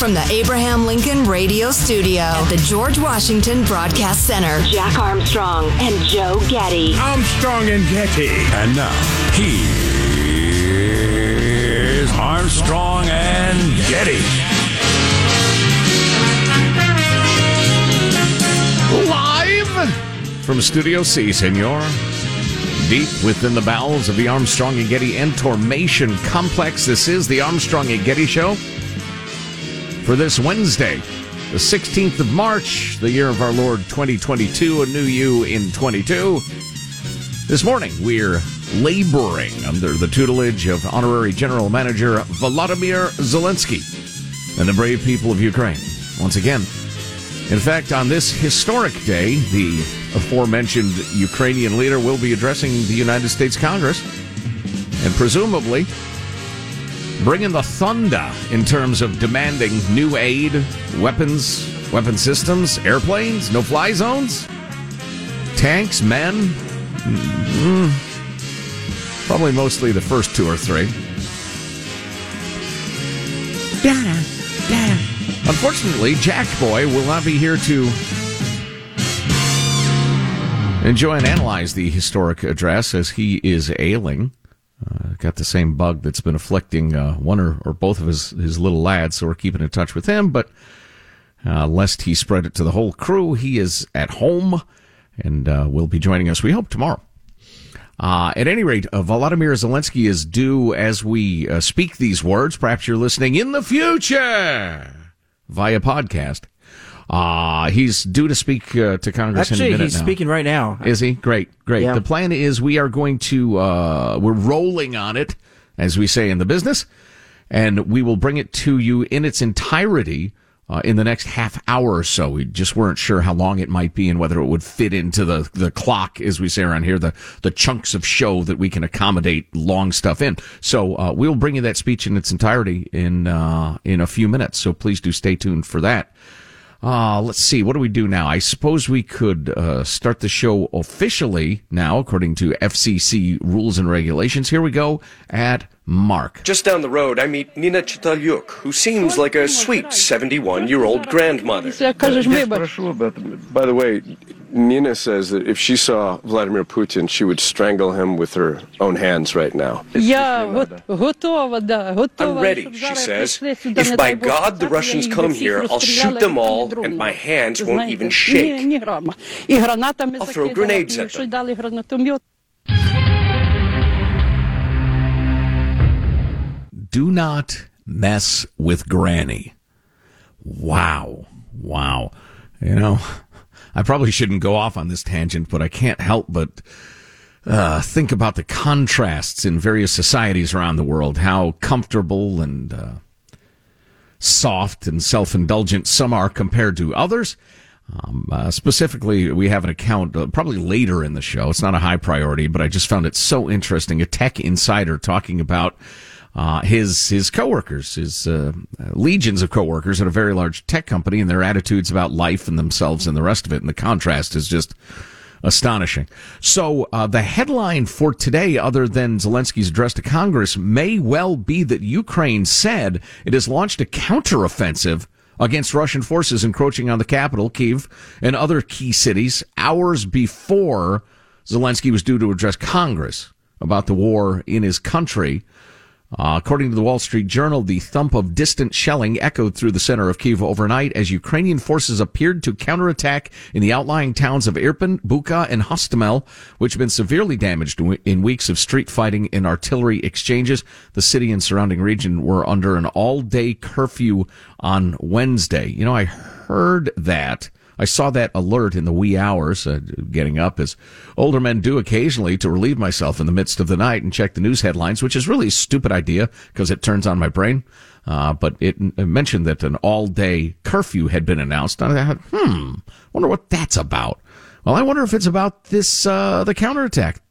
from the Abraham Lincoln Radio Studio at the George Washington Broadcast Center. Jack Armstrong and Joe Getty. Armstrong and Getty. And now, here's Armstrong and Getty. Live from Studio C, senor. Deep within the bowels of the Armstrong and Getty Entormation Complex, this is the Armstrong and Getty Show for this Wednesday, the 16th of March, the year of our Lord 2022, a new you in 22. This morning, we're laboring under the tutelage of Honorary General Manager Volodymyr Zelensky and the brave people of Ukraine. Once again, in fact, on this historic day, the aforementioned Ukrainian leader will be addressing the United States Congress and presumably bringing the thunder in terms of demanding new aid, weapons, weapon systems, airplanes, no fly zones, tanks, men. Mm, probably mostly the first two or three. Dada, dada. Unfortunately, Jack Boy will not be here to enjoy and analyze the historic address as he is ailing. Uh, got the same bug that's been afflicting uh, one or, or both of his, his little lads, so we're keeping in touch with him. But uh, lest he spread it to the whole crew, he is at home and uh, will be joining us, we hope, tomorrow. Uh, at any rate, uh, Volodymyr Zelensky is due as we speak these words. Perhaps you're listening in the future via podcast. Uh, he's due to speak uh, to Congress Actually, he's now. speaking right now. Is he? Great, great. Yeah. The plan is we are going to, uh, we're rolling on it, as we say in the business, and we will bring it to you in its entirety uh, in the next half hour or so. We just weren't sure how long it might be and whether it would fit into the, the clock, as we say around here, the, the chunks of show that we can accommodate long stuff in. So, uh, we'll bring you that speech in its entirety in, uh, in a few minutes. So please do stay tuned for that. Uh, let's see. What do we do now? I suppose we could uh, start the show officially now, according to FCC rules and regulations. Here we go at Mark. Just down the road, I meet Nina Chitalyuk, who seems like a sweet 71 year old grandmother. By the way, Nina says that if she saw Vladimir Putin, she would strangle him with her own hands right now. I'm ready, she says. If by God the Russians come here, I'll shoot them all and my hands won't even shake. I'll throw grenades at them. Do not mess with Granny. Wow. Wow. You know, I probably shouldn't go off on this tangent, but I can't help but uh, think about the contrasts in various societies around the world, how comfortable and uh, soft and self indulgent some are compared to others. Um, uh, specifically, we have an account uh, probably later in the show. It's not a high priority, but I just found it so interesting. A tech insider talking about uh, his his coworkers, his uh, legions of coworkers at a very large tech company, and their attitudes about life and themselves and the rest of it. And the contrast is just astonishing. So uh, the headline for today, other than Zelensky's address to Congress, may well be that Ukraine said it has launched a counteroffensive against Russian forces encroaching on the capital, Kiev, and other key cities hours before Zelensky was due to address Congress about the war in his country. Uh, according to the Wall Street Journal, the thump of distant shelling echoed through the center of Kiev overnight as Ukrainian forces appeared to counterattack in the outlying towns of Irpin, Bucha, and Hostomel, which have been severely damaged in weeks of street fighting and artillery exchanges. The city and surrounding region were under an all-day curfew on Wednesday. You know, I heard that. I saw that alert in the wee hours, uh, getting up as older men do occasionally to relieve myself in the midst of the night and check the news headlines, which is really a stupid idea because it turns on my brain. Uh, but it, it mentioned that an all day curfew had been announced. And I thought, hmm, wonder what that's about. Well, I wonder if it's about this, uh, the counterattack.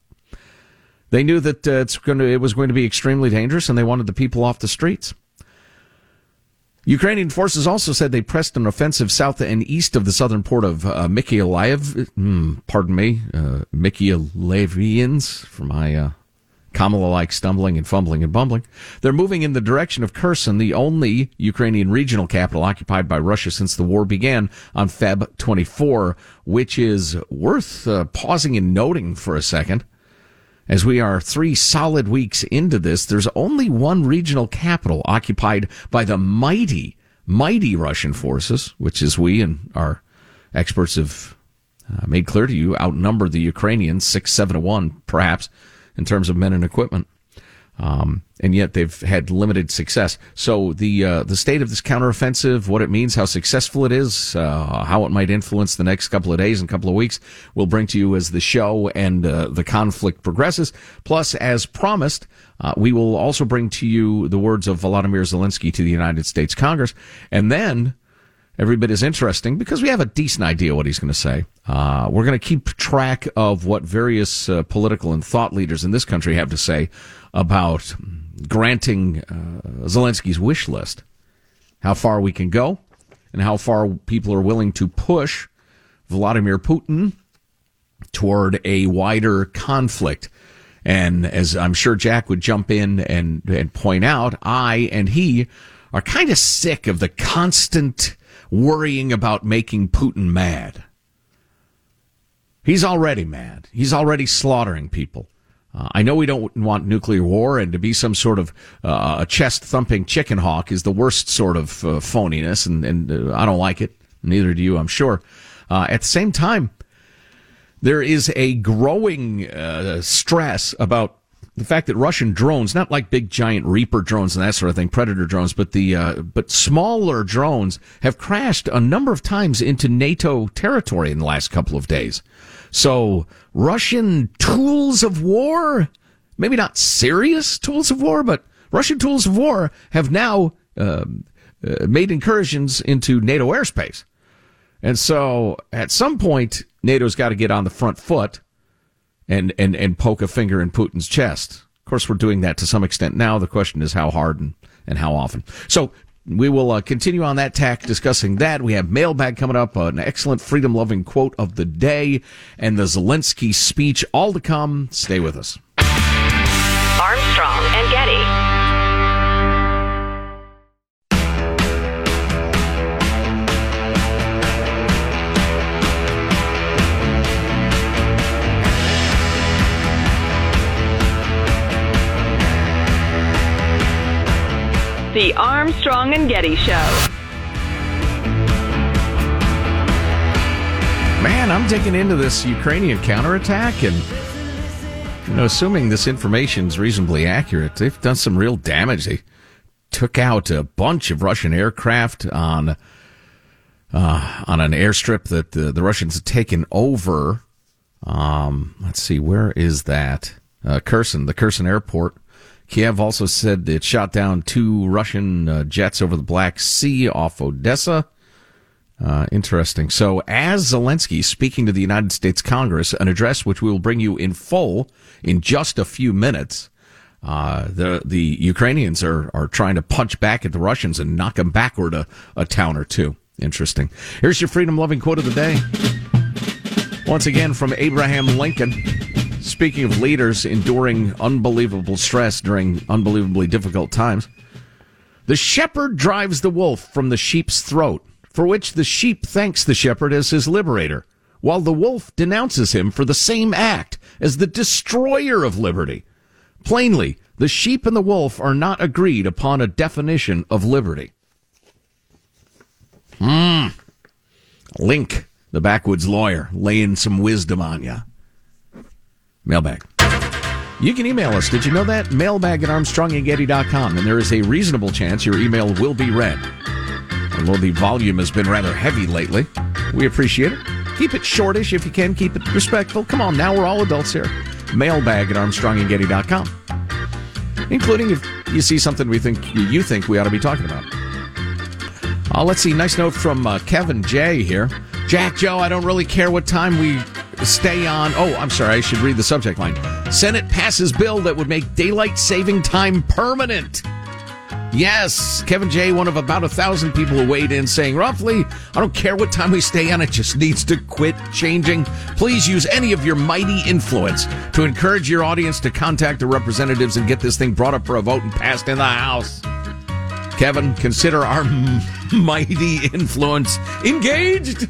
They knew that uh, it's going to, it was going to be extremely dangerous and they wanted the people off the streets. Ukrainian forces also said they pressed an offensive south and east of the southern port of uh, Mykolaiv. Hmm, pardon me, uh, Mykolavians for my uh, Kamala like stumbling and fumbling and bumbling. They're moving in the direction of Kherson, the only Ukrainian regional capital occupied by Russia since the war began on Feb 24, which is worth uh, pausing and noting for a second. As we are three solid weeks into this, there's only one regional capital occupied by the mighty, mighty Russian forces, which is we and our experts have uh, made clear to you outnumber the Ukrainians six, seven to one, perhaps in terms of men and equipment. Um, and yet they've had limited success. So the uh, the state of this counteroffensive, what it means, how successful it is, uh, how it might influence the next couple of days and couple of weeks, we'll bring to you as the show and uh, the conflict progresses. Plus, as promised, uh, we will also bring to you the words of Volodymyr Zelensky to the United States Congress, and then every bit as interesting because we have a decent idea what he's going to say. Uh, we're going to keep track of what various uh, political and thought leaders in this country have to say about granting uh, Zelensky's wish list, how far we can go, and how far people are willing to push Vladimir Putin toward a wider conflict. And as I'm sure Jack would jump in and, and point out, I and he are kind of sick of the constant worrying about making Putin mad. He's already mad. He's already slaughtering people. Uh, I know we don't want nuclear war, and to be some sort of uh, a chest thumping chicken hawk is the worst sort of uh, phoniness, and, and uh, I don't like it. Neither do you, I'm sure. Uh, at the same time, there is a growing uh, stress about the fact that Russian drones, not like big giant Reaper drones and that sort of thing, Predator drones, but the uh, but smaller drones have crashed a number of times into NATO territory in the last couple of days. So Russian tools of war, maybe not serious tools of war, but Russian tools of war have now um, uh, made incursions into NATO airspace. And so at some point, NATO's got to get on the front foot and, and, and poke a finger in Putin's chest. Of course, we're doing that to some extent now. The question is how hard and, and how often. So we will uh, continue on that tack discussing that. We have mailbag coming up, uh, an excellent freedom loving quote of the day, and the Zelensky speech all to come. Stay with us. Armstrong The Armstrong and Getty Show. Man, I'm digging into this Ukrainian counterattack and you know, assuming this information is reasonably accurate, they've done some real damage. They took out a bunch of Russian aircraft on uh, on an airstrip that the, the Russians had taken over. Um, let's see, where is that? Uh, Kherson, the Kherson airport. Kiev also said it shot down two Russian uh, jets over the Black Sea off Odessa. Uh, interesting. So, as Zelensky speaking to the United States Congress, an address which we will bring you in full in just a few minutes, uh, the the Ukrainians are are trying to punch back at the Russians and knock them backward a, a town or two. Interesting. Here's your freedom loving quote of the day. Once again from Abraham Lincoln. Speaking of leaders enduring unbelievable stress during unbelievably difficult times, the shepherd drives the wolf from the sheep's throat, for which the sheep thanks the shepherd as his liberator, while the wolf denounces him for the same act as the destroyer of liberty. Plainly, the sheep and the wolf are not agreed upon a definition of liberty. Hmm. Link, the backwoods lawyer, laying some wisdom on you. Mailbag. You can email us. Did you know that? Mailbag at armstrongandgetty.com. And there is a reasonable chance your email will be read. Although the volume has been rather heavy lately, we appreciate it. Keep it shortish if you can. Keep it respectful. Come on, now we're all adults here. Mailbag at armstrongandgetty.com. Including if you see something we think you think we ought to be talking about. Uh, let's see. Nice note from uh, Kevin J here. Jack Joe, I don't really care what time we stay on. Oh, I'm sorry. I should read the subject line. Senate passes bill that would make daylight saving time permanent. Yes, Kevin J, one of about a thousand people who weighed in saying roughly, I don't care what time we stay on, it just needs to quit changing. Please use any of your mighty influence to encourage your audience to contact the representatives and get this thing brought up for a vote and passed in the House. Kevin, consider our mighty influence engaged.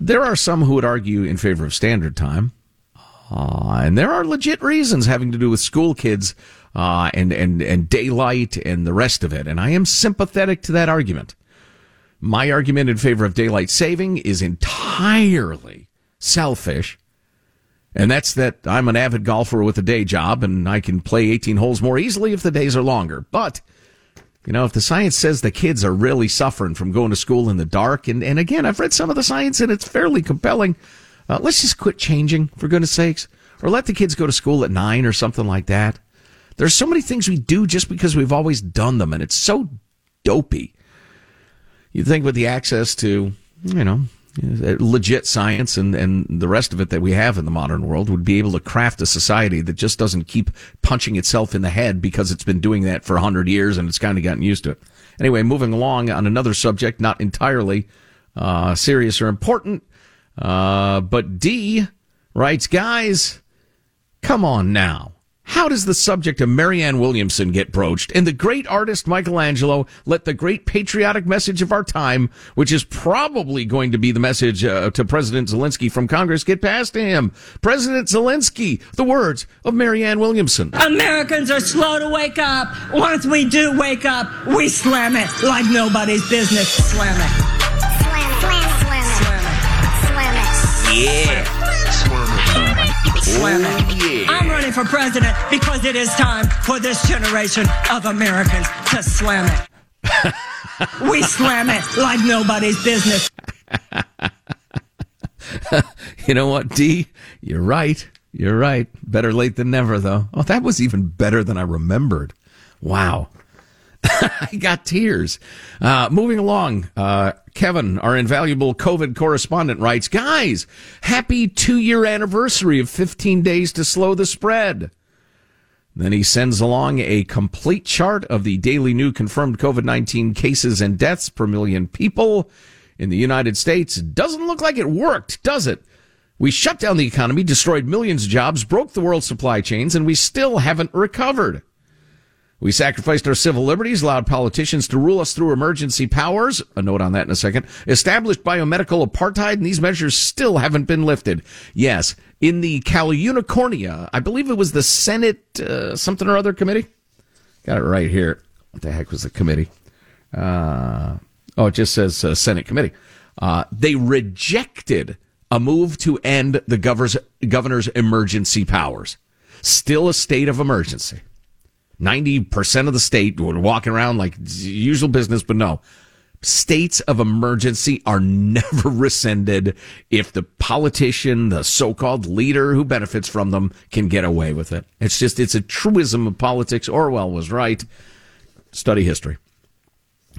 There are some who would argue in favor of standard time. Uh, and there are legit reasons having to do with school kids uh, and, and, and daylight and the rest of it. And I am sympathetic to that argument. My argument in favor of daylight saving is entirely selfish. And that's that I'm an avid golfer with a day job and I can play 18 holes more easily if the days are longer. But, you know, if the science says the kids are really suffering from going to school in the dark, and, and again, I've read some of the science and it's fairly compelling. Uh, let's just quit changing, for goodness sakes, or let the kids go to school at nine or something like that. There's so many things we do just because we've always done them, and it's so dopey. You think with the access to, you know, legit science and, and the rest of it that we have in the modern world would be able to craft a society that just doesn't keep punching itself in the head because it's been doing that for a hundred years and it's kind of gotten used to it. Anyway, moving along on another subject, not entirely uh, serious or important. Uh, but D writes, guys, come on now. How does the subject of Marianne Williamson get broached? And the great artist Michael Angelo let the great patriotic message of our time, which is probably going to be the message uh, to President Zelensky from Congress, get passed to him. President Zelensky, the words of Marianne Williamson. Americans are slow to wake up. Once we do wake up, we slam it like nobody's business. Slam it. Slam it. Slam it. Slam it. Slam it. Yeah. Slam it. Oh, I'm running for president because it is time for this generation of Americans to slam it. we slam it like nobody's business. you know what, D? You're right. You're right. Better late than never, though. Oh, that was even better than I remembered. Wow. I got tears. Uh, moving along, uh, Kevin, our invaluable COVID correspondent, writes, Guys, happy two year anniversary of 15 days to slow the spread. Then he sends along a complete chart of the daily new confirmed COVID 19 cases and deaths per million people in the United States. Doesn't look like it worked, does it? We shut down the economy, destroyed millions of jobs, broke the world supply chains, and we still haven't recovered. We sacrificed our civil liberties, allowed politicians to rule us through emergency powers. A note on that in a second. Established biomedical apartheid, and these measures still haven't been lifted. Yes, in the Cal Unicornia, I believe it was the Senate uh, something or other committee. Got it right here. What the heck was the committee? Uh, oh, it just says uh, Senate committee. Uh, they rejected a move to end the governor's, governor's emergency powers. Still a state of emergency. 90% of the state were walking around like usual business, but no. States of emergency are never rescinded if the politician, the so-called leader who benefits from them can get away with it. It's just, it's a truism of politics. Orwell was right. Study history.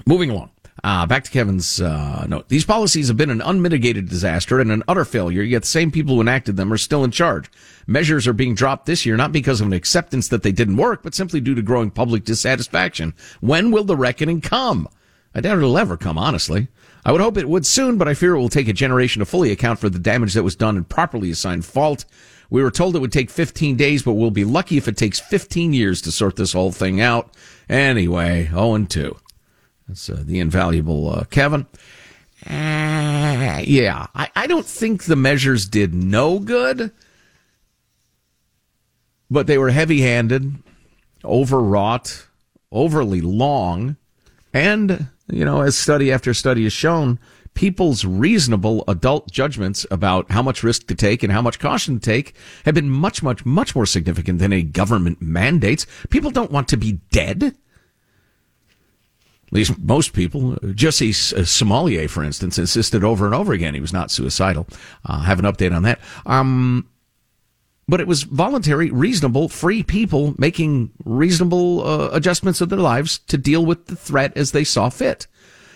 Moving along. Uh, back to Kevin's uh, note. These policies have been an unmitigated disaster and an utter failure, yet the same people who enacted them are still in charge. Measures are being dropped this year not because of an acceptance that they didn't work, but simply due to growing public dissatisfaction. When will the reckoning come? I doubt it'll ever come, honestly. I would hope it would soon, but I fear it will take a generation to fully account for the damage that was done and properly assign fault. We were told it would take 15 days, but we'll be lucky if it takes 15 years to sort this whole thing out. Anyway, 0 and 2. Uh, the invaluable uh, Kevin. Uh, yeah, I, I don't think the measures did no good, but they were heavy handed, overwrought, overly long, and, you know, as study after study has shown, people's reasonable adult judgments about how much risk to take and how much caution to take have been much, much, much more significant than any government mandates. People don't want to be dead. At least most people. Jussie uh, Smollett, for instance, insisted over and over again he was not suicidal. Uh, have an update on that. Um, but it was voluntary, reasonable, free people making reasonable uh, adjustments of their lives to deal with the threat as they saw fit.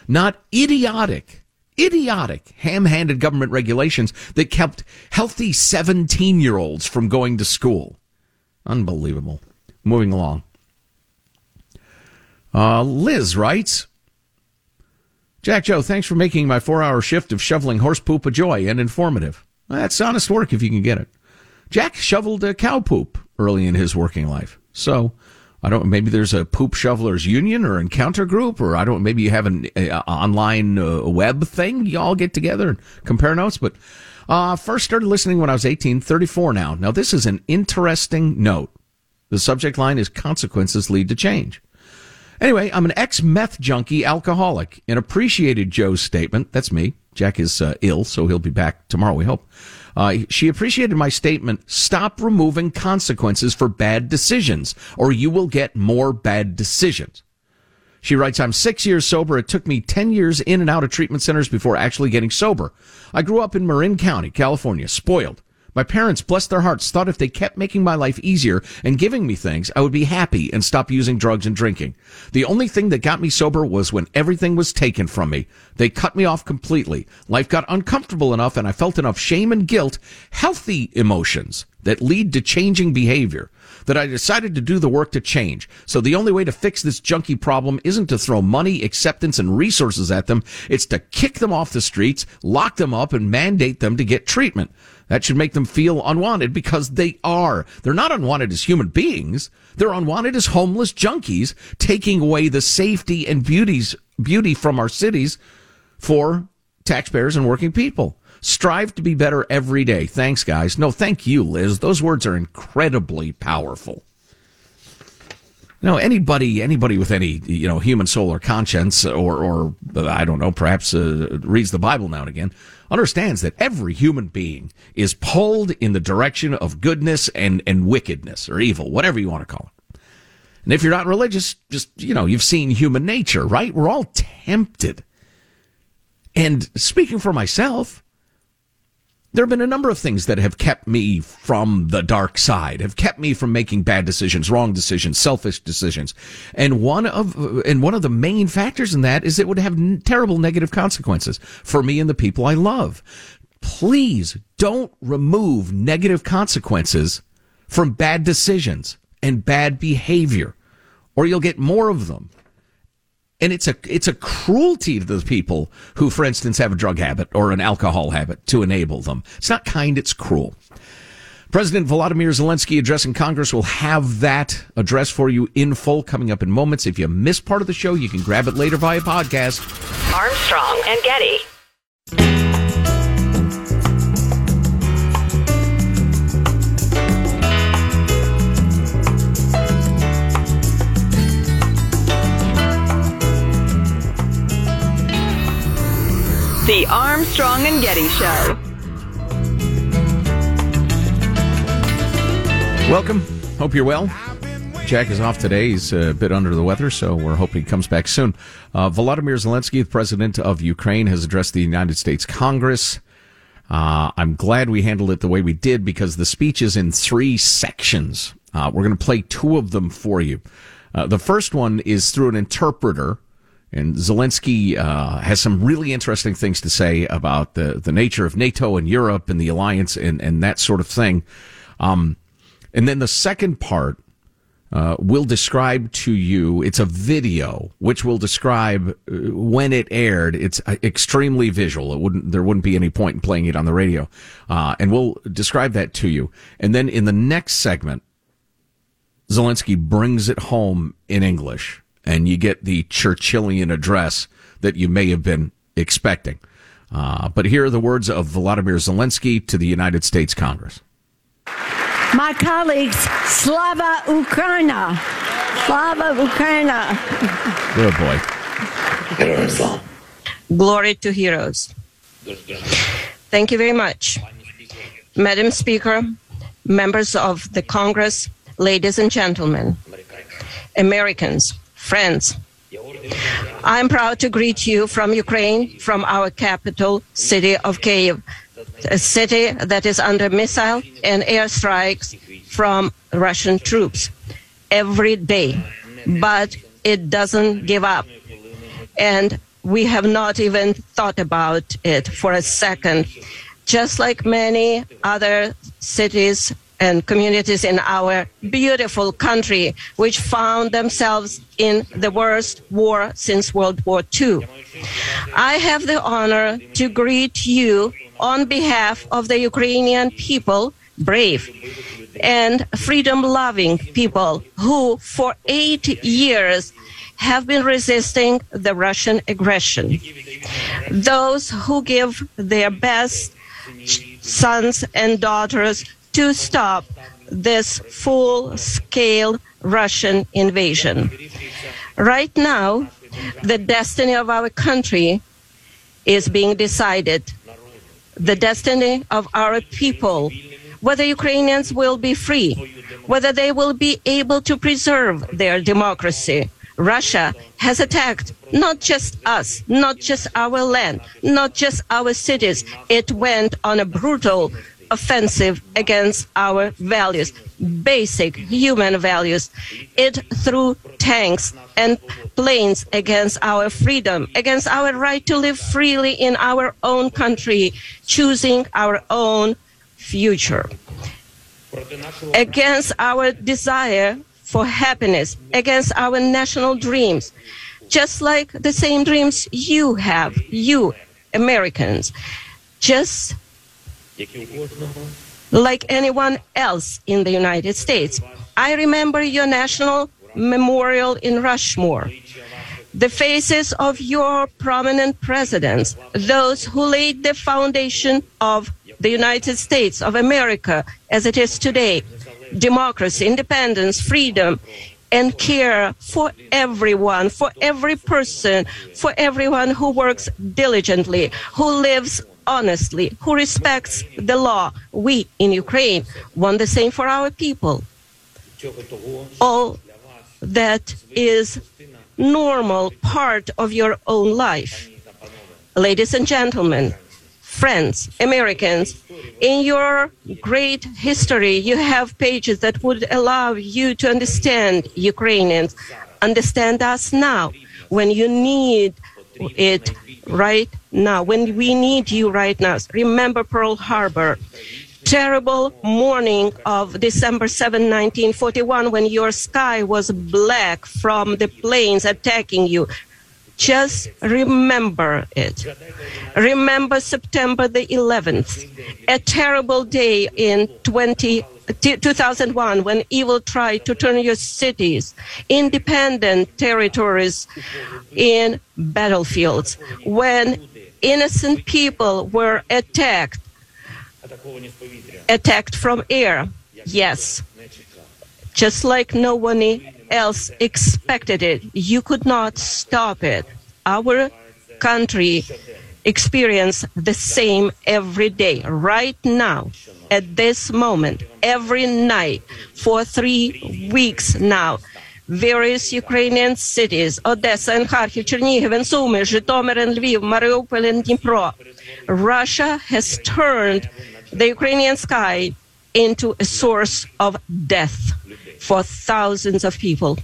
Not idiotic, idiotic, ham-handed government regulations that kept healthy 17 year olds from going to school. Unbelievable. moving along. Uh, Liz writes, Jack Joe, thanks for making my four hour shift of shoveling horse poop a joy and informative. That's honest work if you can get it. Jack shoveled a cow poop early in his working life. So, I don't, maybe there's a poop shovelers union or encounter group, or I don't, maybe you have an uh, online uh, web thing. You all get together and compare notes. But, uh, first started listening when I was 18, 34 now. Now, this is an interesting note. The subject line is consequences lead to change. Anyway, I'm an ex meth junkie alcoholic and appreciated Joe's statement. That's me. Jack is uh, ill, so he'll be back tomorrow, we hope. Uh, she appreciated my statement stop removing consequences for bad decisions, or you will get more bad decisions. She writes, I'm six years sober. It took me 10 years in and out of treatment centers before actually getting sober. I grew up in Marin County, California, spoiled. My parents, bless their hearts, thought if they kept making my life easier and giving me things, I would be happy and stop using drugs and drinking. The only thing that got me sober was when everything was taken from me. They cut me off completely. Life got uncomfortable enough and I felt enough shame and guilt, healthy emotions that lead to changing behavior that I decided to do the work to change. So the only way to fix this junkie problem isn't to throw money, acceptance, and resources at them. It's to kick them off the streets, lock them up, and mandate them to get treatment. That should make them feel unwanted because they are. They're not unwanted as human beings. They're unwanted as homeless junkies, taking away the safety and beauties, beauty from our cities for taxpayers and working people. Strive to be better every day. Thanks, guys. No, thank you, Liz. Those words are incredibly powerful. No, anybody, anybody with any, you know, human soul or conscience, or, or I don't know, perhaps uh, reads the Bible now and again, understands that every human being is pulled in the direction of goodness and and wickedness or evil, whatever you want to call it. And if you're not religious, just you know, you've seen human nature, right? We're all tempted. And speaking for myself, there have been a number of things that have kept me from the dark side, have kept me from making bad decisions, wrong decisions, selfish decisions. And one of, and one of the main factors in that is it would have terrible negative consequences for me and the people I love. Please don't remove negative consequences from bad decisions and bad behavior, or you'll get more of them. And it's a it's a cruelty to the people who, for instance, have a drug habit or an alcohol habit to enable them. It's not kind, it's cruel. President Volodymyr Zelensky addressing Congress will have that address for you in full coming up in moments. If you miss part of the show, you can grab it later via podcast. Armstrong and Getty. The Armstrong and Getty Show. Welcome. Hope you're well. Jack is off today. He's a bit under the weather, so we're hoping he comes back soon. Uh, Volodymyr Zelensky, the president of Ukraine, has addressed the United States Congress. Uh, I'm glad we handled it the way we did because the speech is in three sections. Uh, we're going to play two of them for you. Uh, the first one is through an interpreter and Zelensky uh, has some really interesting things to say about the, the nature of NATO and Europe and the alliance and, and that sort of thing. Um, and then the second part uh, will describe to you, it's a video, which will describe uh, when it aired. It's uh, extremely visual. It wouldn't, there wouldn't be any point in playing it on the radio. Uh, and we'll describe that to you. And then in the next segment, Zelensky brings it home in English and you get the Churchillian address that you may have been expecting. Uh, but here are the words of Volodymyr Zelensky to the United States Congress. My colleagues, Slava Ukraina. Slava Ukraina. Good boy. Glory to heroes. Thank you very much. Madam Speaker, members of the Congress, ladies and gentlemen, Americans, friends. I'm proud to greet you from Ukraine, from our capital city of Kiev, a city that is under missile and airstrikes from Russian troops every day. But it doesn't give up. And we have not even thought about it for a second. Just like many other cities and communities in our beautiful country, which found themselves in the worst war since World War II. I have the honor to greet you on behalf of the Ukrainian people, brave and freedom loving people who, for eight years, have been resisting the Russian aggression. Those who give their best sons and daughters to stop this full scale Russian invasion. Right now, the destiny of our country is being decided. The destiny of our people, whether Ukrainians will be free, whether they will be able to preserve their democracy. Russia has attacked not just us, not just our land, not just our cities. It went on a brutal offensive against our values, basic human values. It threw tanks and planes against our freedom, against our right to live freely in our own country, choosing our own future, against our desire for happiness, against our national dreams, just like the same dreams you have, you Americans. Just like anyone else in the United States. I remember your national memorial in Rushmore. The faces of your prominent presidents, those who laid the foundation of the United States of America as it is today, democracy, independence, freedom, and care for everyone, for every person, for everyone who works diligently, who lives honestly, who respects the law. We in Ukraine want the same for our people. All that is normal part of your own life. Ladies and gentlemen, friends, Americans, in your great history, you have pages that would allow you to understand Ukrainians, understand us now when you need it right now, when we need you right now. Remember Pearl Harbor. Terrible morning of December 7, 1941, when your sky was black from the planes attacking you. Just remember it. Remember September the 11th, a terrible day in 20, 2001 when evil tried to turn your cities, independent territories, in battlefields, when innocent people were attacked, attacked from air. Yes, just like no one else expected it. You could not stop it. Our country experience the same every day, right now, at this moment, every night, for three weeks now. Various Ukrainian cities, Odessa and Kharkiv, Chernihiv and Sumy, Zhytomyr and Lviv, Mariupol and Dnipro. Russia has turned the Ukrainian sky into a source of death for thousands of people.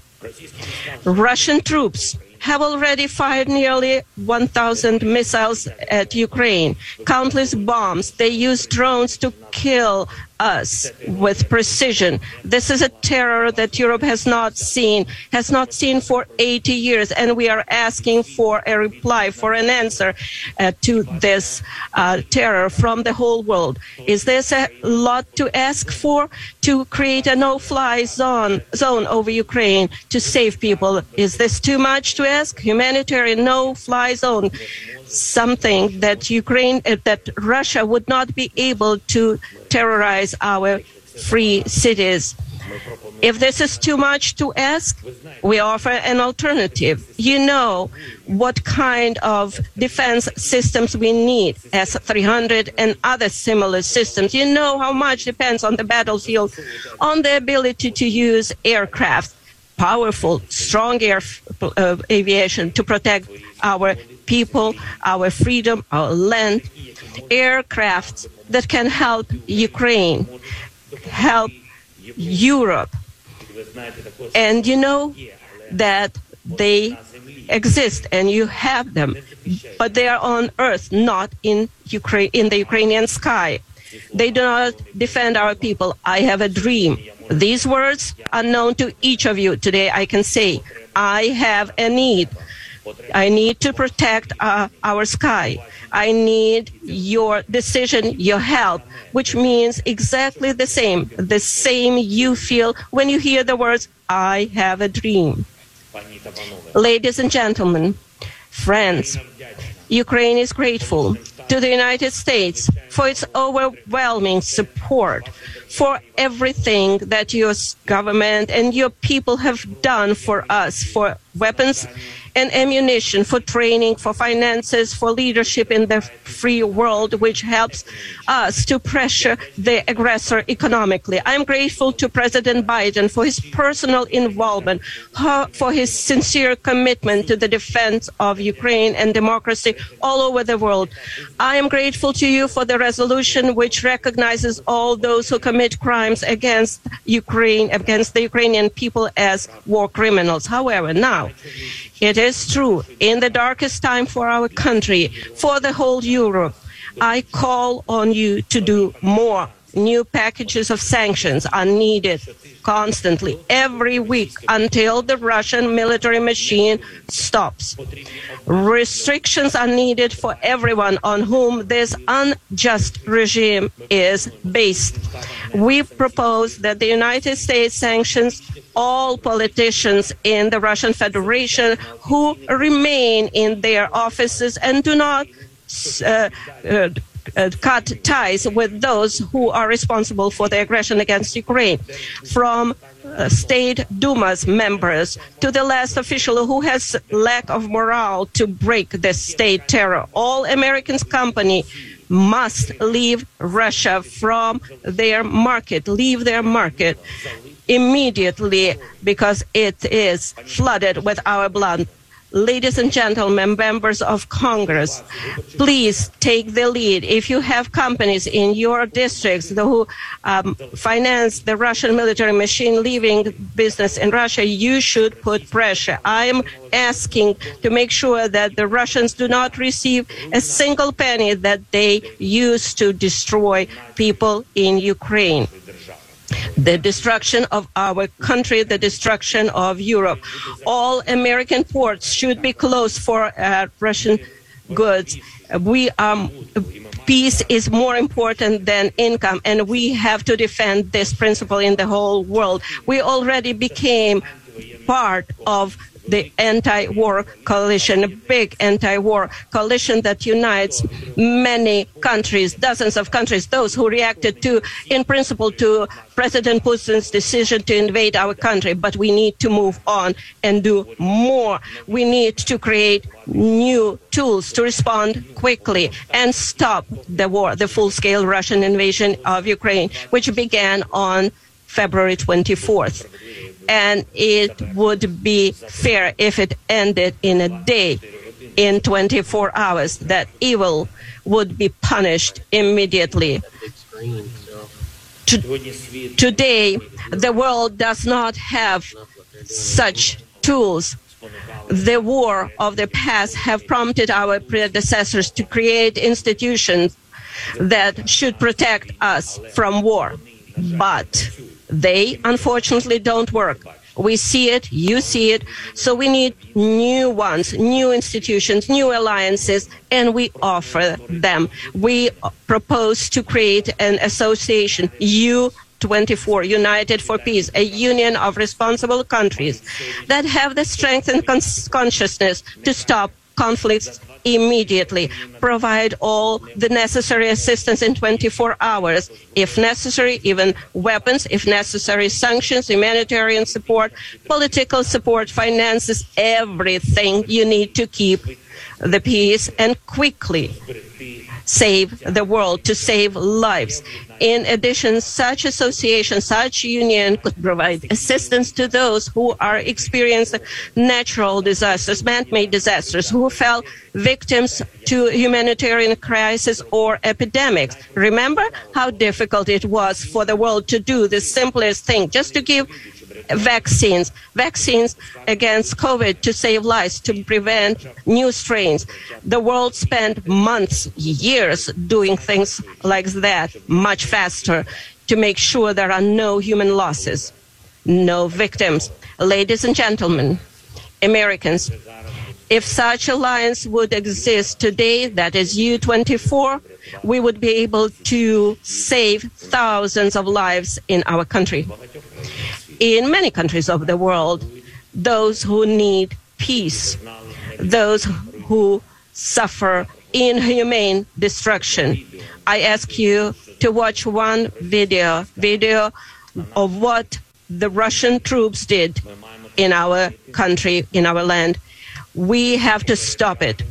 Russian troops have already fired nearly 1,000 missiles at Ukraine, countless bombs. They use drones to kill us with precision. This is a terror that Europe has not seen, has not seen for 80 years, and we are asking for a reply, for an answer uh, to this uh, terror from the whole world. Is this a lot to ask for? To create a no-fly zone, zone over Ukraine to save people? Is this too much to ask? Humanitarian no-fly zone something that Ukraine, uh, that Russia would not be able to terrorize our free cities. If this is too much to ask, we offer an alternative. You know what kind of defense systems we need, S 300 and other similar systems. You know how much depends on the battlefield, on the ability to use aircraft, powerful, strong air uh, aviation to protect our people, our freedom, our land, aircraft that can help Ukraine, help Europe. And you know that they exist and you have them, but they are on earth, not in Ukraine, in the Ukrainian sky. They do not defend our people. I have a dream. These words are known to each of you. Today I can say, I have a need. I need to protect uh, our sky. I need your decision, your help, which means exactly the same, the same you feel when you hear the words, I have a dream. Ladies and gentlemen, friends, Ukraine is grateful to the United States for its overwhelming support for everything that your government and your people have done for us, for weapons and ammunition for training, for finances, for leadership in the free world, which helps us to pressure the aggressor economically. I'm grateful to President Biden for his personal involvement, for his sincere commitment to the defense of Ukraine and democracy all over the world. I am grateful to you for the resolution which recognizes all those who commit crimes against Ukraine, against the Ukrainian people as war criminals. However, now, it is true, in the darkest time for our country, for the whole Europe, I call on you to do more. New packages of sanctions are needed constantly every week until the Russian military machine stops. Restrictions are needed for everyone on whom this unjust regime is based. We propose that the United States sanctions all politicians in the Russian Federation who remain in their offices and do not uh, uh, uh, cut ties with those who are responsible for the aggression against Ukraine, from uh, state Duma's members to the last official who has lack of morale to break the state terror. All Americans' company must leave Russia from their market, leave their market immediately because it is flooded with our blood. Ladies and gentlemen, members of Congress, please take the lead. If you have companies in your districts who um, finance the Russian military machine leaving business in Russia, you should put pressure. I am asking to make sure that the Russians do not receive a single penny that they use to destroy people in Ukraine the destruction of our country, the destruction of Europe. All American ports should be closed for uh, Russian goods. We um, peace is more important than income, and we have to defend this principle in the whole world. We already became part of the anti-war coalition, a big anti-war coalition that unites many countries, dozens of countries, those who reacted to, in principle, to President Putin's decision to invade our country. But we need to move on and do more. We need to create new tools to respond quickly and stop the war, the full-scale Russian invasion of Ukraine, which began on February 24th and it would be fair if it ended in a day, in 24 hours, that evil would be punished immediately. Today, the world does not have such tools. The war of the past have prompted our predecessors to create institutions that should protect us from war. But they unfortunately don't work. We see it, you see it. So we need new ones, new institutions, new alliances, and we offer them. We propose to create an association, U24, United for Peace, a union of responsible countries that have the strength and consciousness to stop conflicts immediately, provide all the necessary assistance in 24 hours, if necessary, even weapons, if necessary, sanctions, humanitarian support, political support, finances, everything you need to keep the peace and quickly save the world, to save lives. In addition, such association, such union could provide assistance to those who are experiencing natural disasters, man-made disasters, who fell victims to humanitarian crisis or epidemics. Remember how difficult it was for the world to do the simplest thing, just to give vaccines, vaccines against COVID to save lives, to prevent new strains. The world spent months, years doing things like that much faster to make sure there are no human losses, no victims. Ladies and gentlemen, Americans, if such alliance would exist today, that is U24, we would be able to save thousands of lives in our country. In many countries of the world, those who need peace, those who suffer inhumane destruction. I ask you to watch one video, video of what the Russian troops did in our country, in our land. We have to stop it.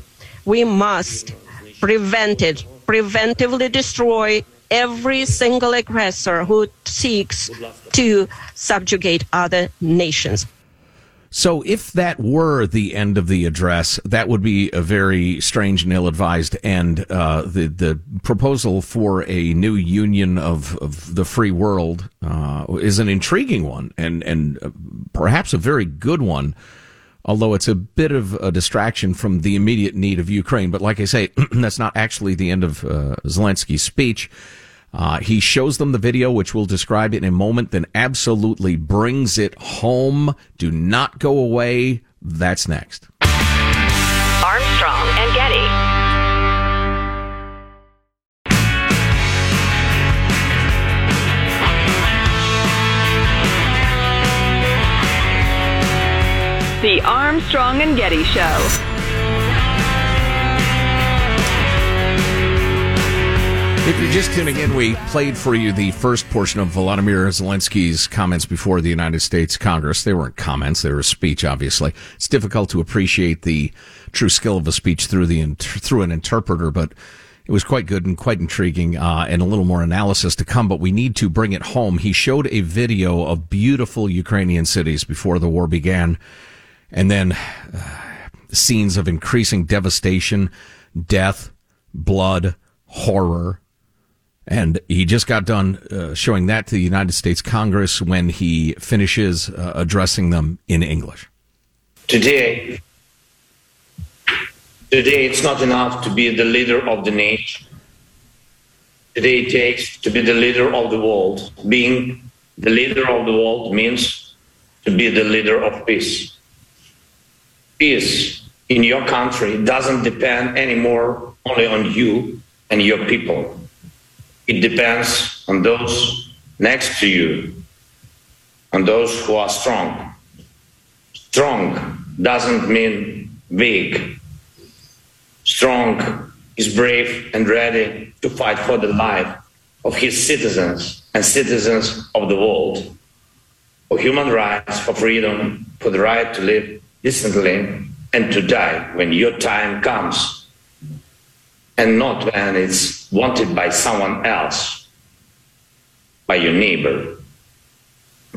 We must prevent it, preventively destroy every single aggressor who seeks to subjugate other nations. So, if that were the end of the address, that would be a very strange and ill-advised end. Uh, the the proposal for a new union of, of the free world uh, is an intriguing one, and and uh, perhaps a very good one. Although it's a bit of a distraction from the immediate need of Ukraine, but like I say, that's not actually the end of uh, Zelensky's speech. Uh, he shows them the video, which we'll describe in a moment, then absolutely brings it home. Do not go away. That's next. The Armstrong and Getty Show. If you're just tuning in, we played for you the first portion of Volodymyr Zelensky's comments before the United States Congress. They weren't comments; they were a speech. Obviously, it's difficult to appreciate the true skill of a speech through the through an interpreter, but it was quite good and quite intriguing, uh, and a little more analysis to come. But we need to bring it home. He showed a video of beautiful Ukrainian cities before the war began, and then uh, scenes of increasing devastation, death, blood, horror and he just got done uh, showing that to the United States Congress when he finishes uh, addressing them in English. Today, today it's not enough to be the leader of the nation. Today it takes to be the leader of the world. Being the leader of the world means to be the leader of peace. Peace in your country doesn't depend anymore only on you and your people it depends on those next to you, on those who are strong. Strong doesn't mean weak. Strong is brave and ready to fight for the life of his citizens and citizens of the world, for human rights, for freedom, for the right to live decently and to die when your time comes and not when it's wanted by someone else, by your neighbor.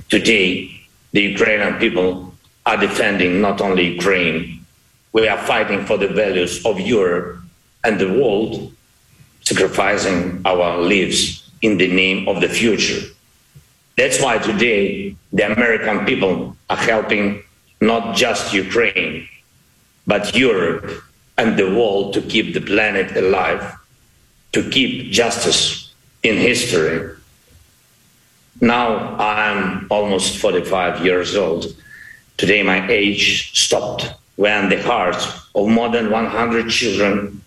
Today, the Ukrainian people are defending not only Ukraine, we are fighting for the values of Europe and the world, sacrificing our lives in the name of the future. That's why today the American people are helping not just Ukraine, but Europe and the world to keep the planet alive, to keep justice in history. Now I'm almost 45 years old. Today my age stopped when the hearts of more than 100 children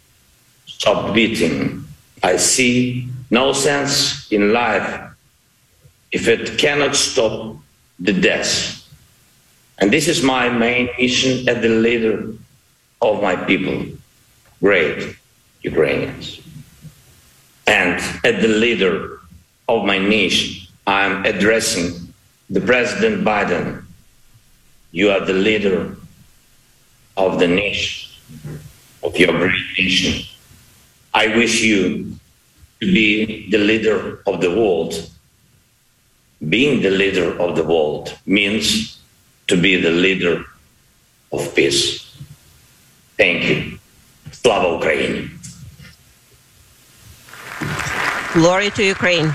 stopped beating. I see no sense in life if it cannot stop the death. And this is my main mission as the leader of my people, great Ukrainians. And as the leader of my nation, I'm addressing the President Biden. You are the leader of the nation, of your great nation. I wish you to be the leader of the world. Being the leader of the world means to be the leader of peace. Thank you. Slava Ukraine. Glory to Ukraine.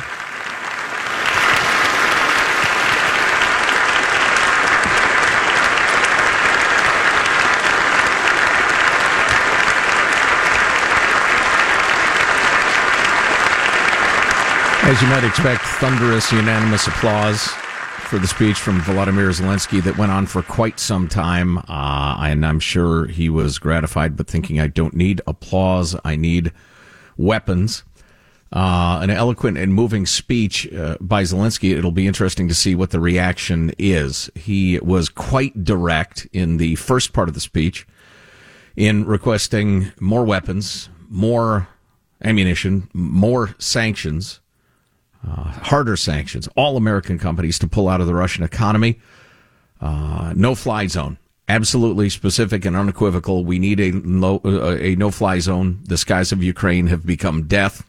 As you might expect, thunderous, unanimous applause for the speech from Volodymyr Zelensky that went on for quite some time. Uh, and I'm sure he was gratified, but thinking, I don't need applause, I need weapons. Uh, an eloquent and moving speech uh, by Zelensky. It'll be interesting to see what the reaction is. He was quite direct in the first part of the speech in requesting more weapons, more ammunition, more sanctions, uh, harder sanctions, all American companies to pull out of the Russian economy. Uh, no fly zone. Absolutely specific and unequivocal. We need a, uh, a no fly zone. The skies of Ukraine have become death.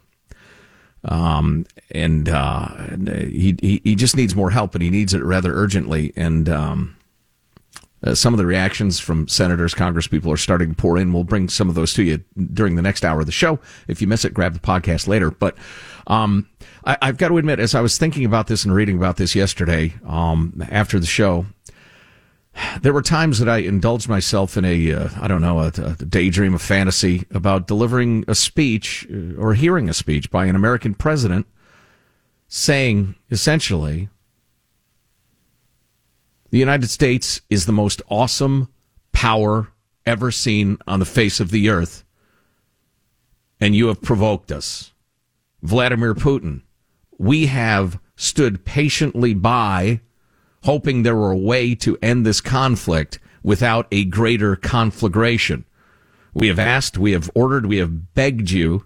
Um, and, uh, he, he, he just needs more help and he needs it rather urgently. And, um, uh, some of the reactions from senators, congresspeople are starting to pour in. We'll bring some of those to you during the next hour of the show. If you miss it, grab the podcast later. But um, I, have got to admit, as I was thinking about this and reading about this yesterday um, after the show, there were times that I indulged myself in a uh, I don't know a, a, daydream of fantasy about delivering a speech uh, or hearing a speech by an American president saying essentially the United States is the most awesome power ever seen on the face of the earth and you have provoked us. Vladimir Putin we have stood patiently by hoping there were a way to end this conflict without a greater conflagration. We have asked, we have ordered, we have begged you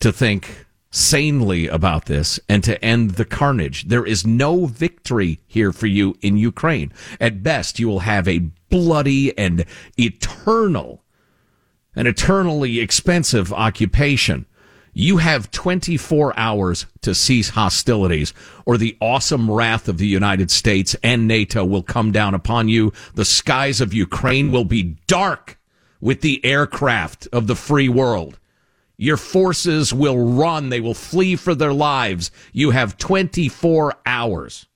to think sanely about this and to end the carnage. There is no victory here for you in Ukraine. At best, you will have a bloody and eternal, an eternally expensive occupation. You have 24 hours to cease hostilities, or the awesome wrath of the United States and NATO will come down upon you. The skies of Ukraine will be dark with the aircraft of the free world. Your forces will run. They will flee for their lives. You have 24 hours.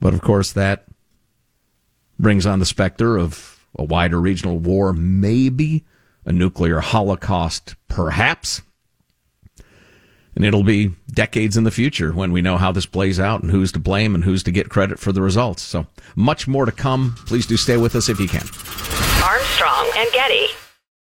But of course, that brings on the specter of a wider regional war, maybe a nuclear holocaust, perhaps. And it'll be decades in the future when we know how this plays out and who's to blame and who's to get credit for the results. So much more to come. Please do stay with us if you can. Armstrong and Getty.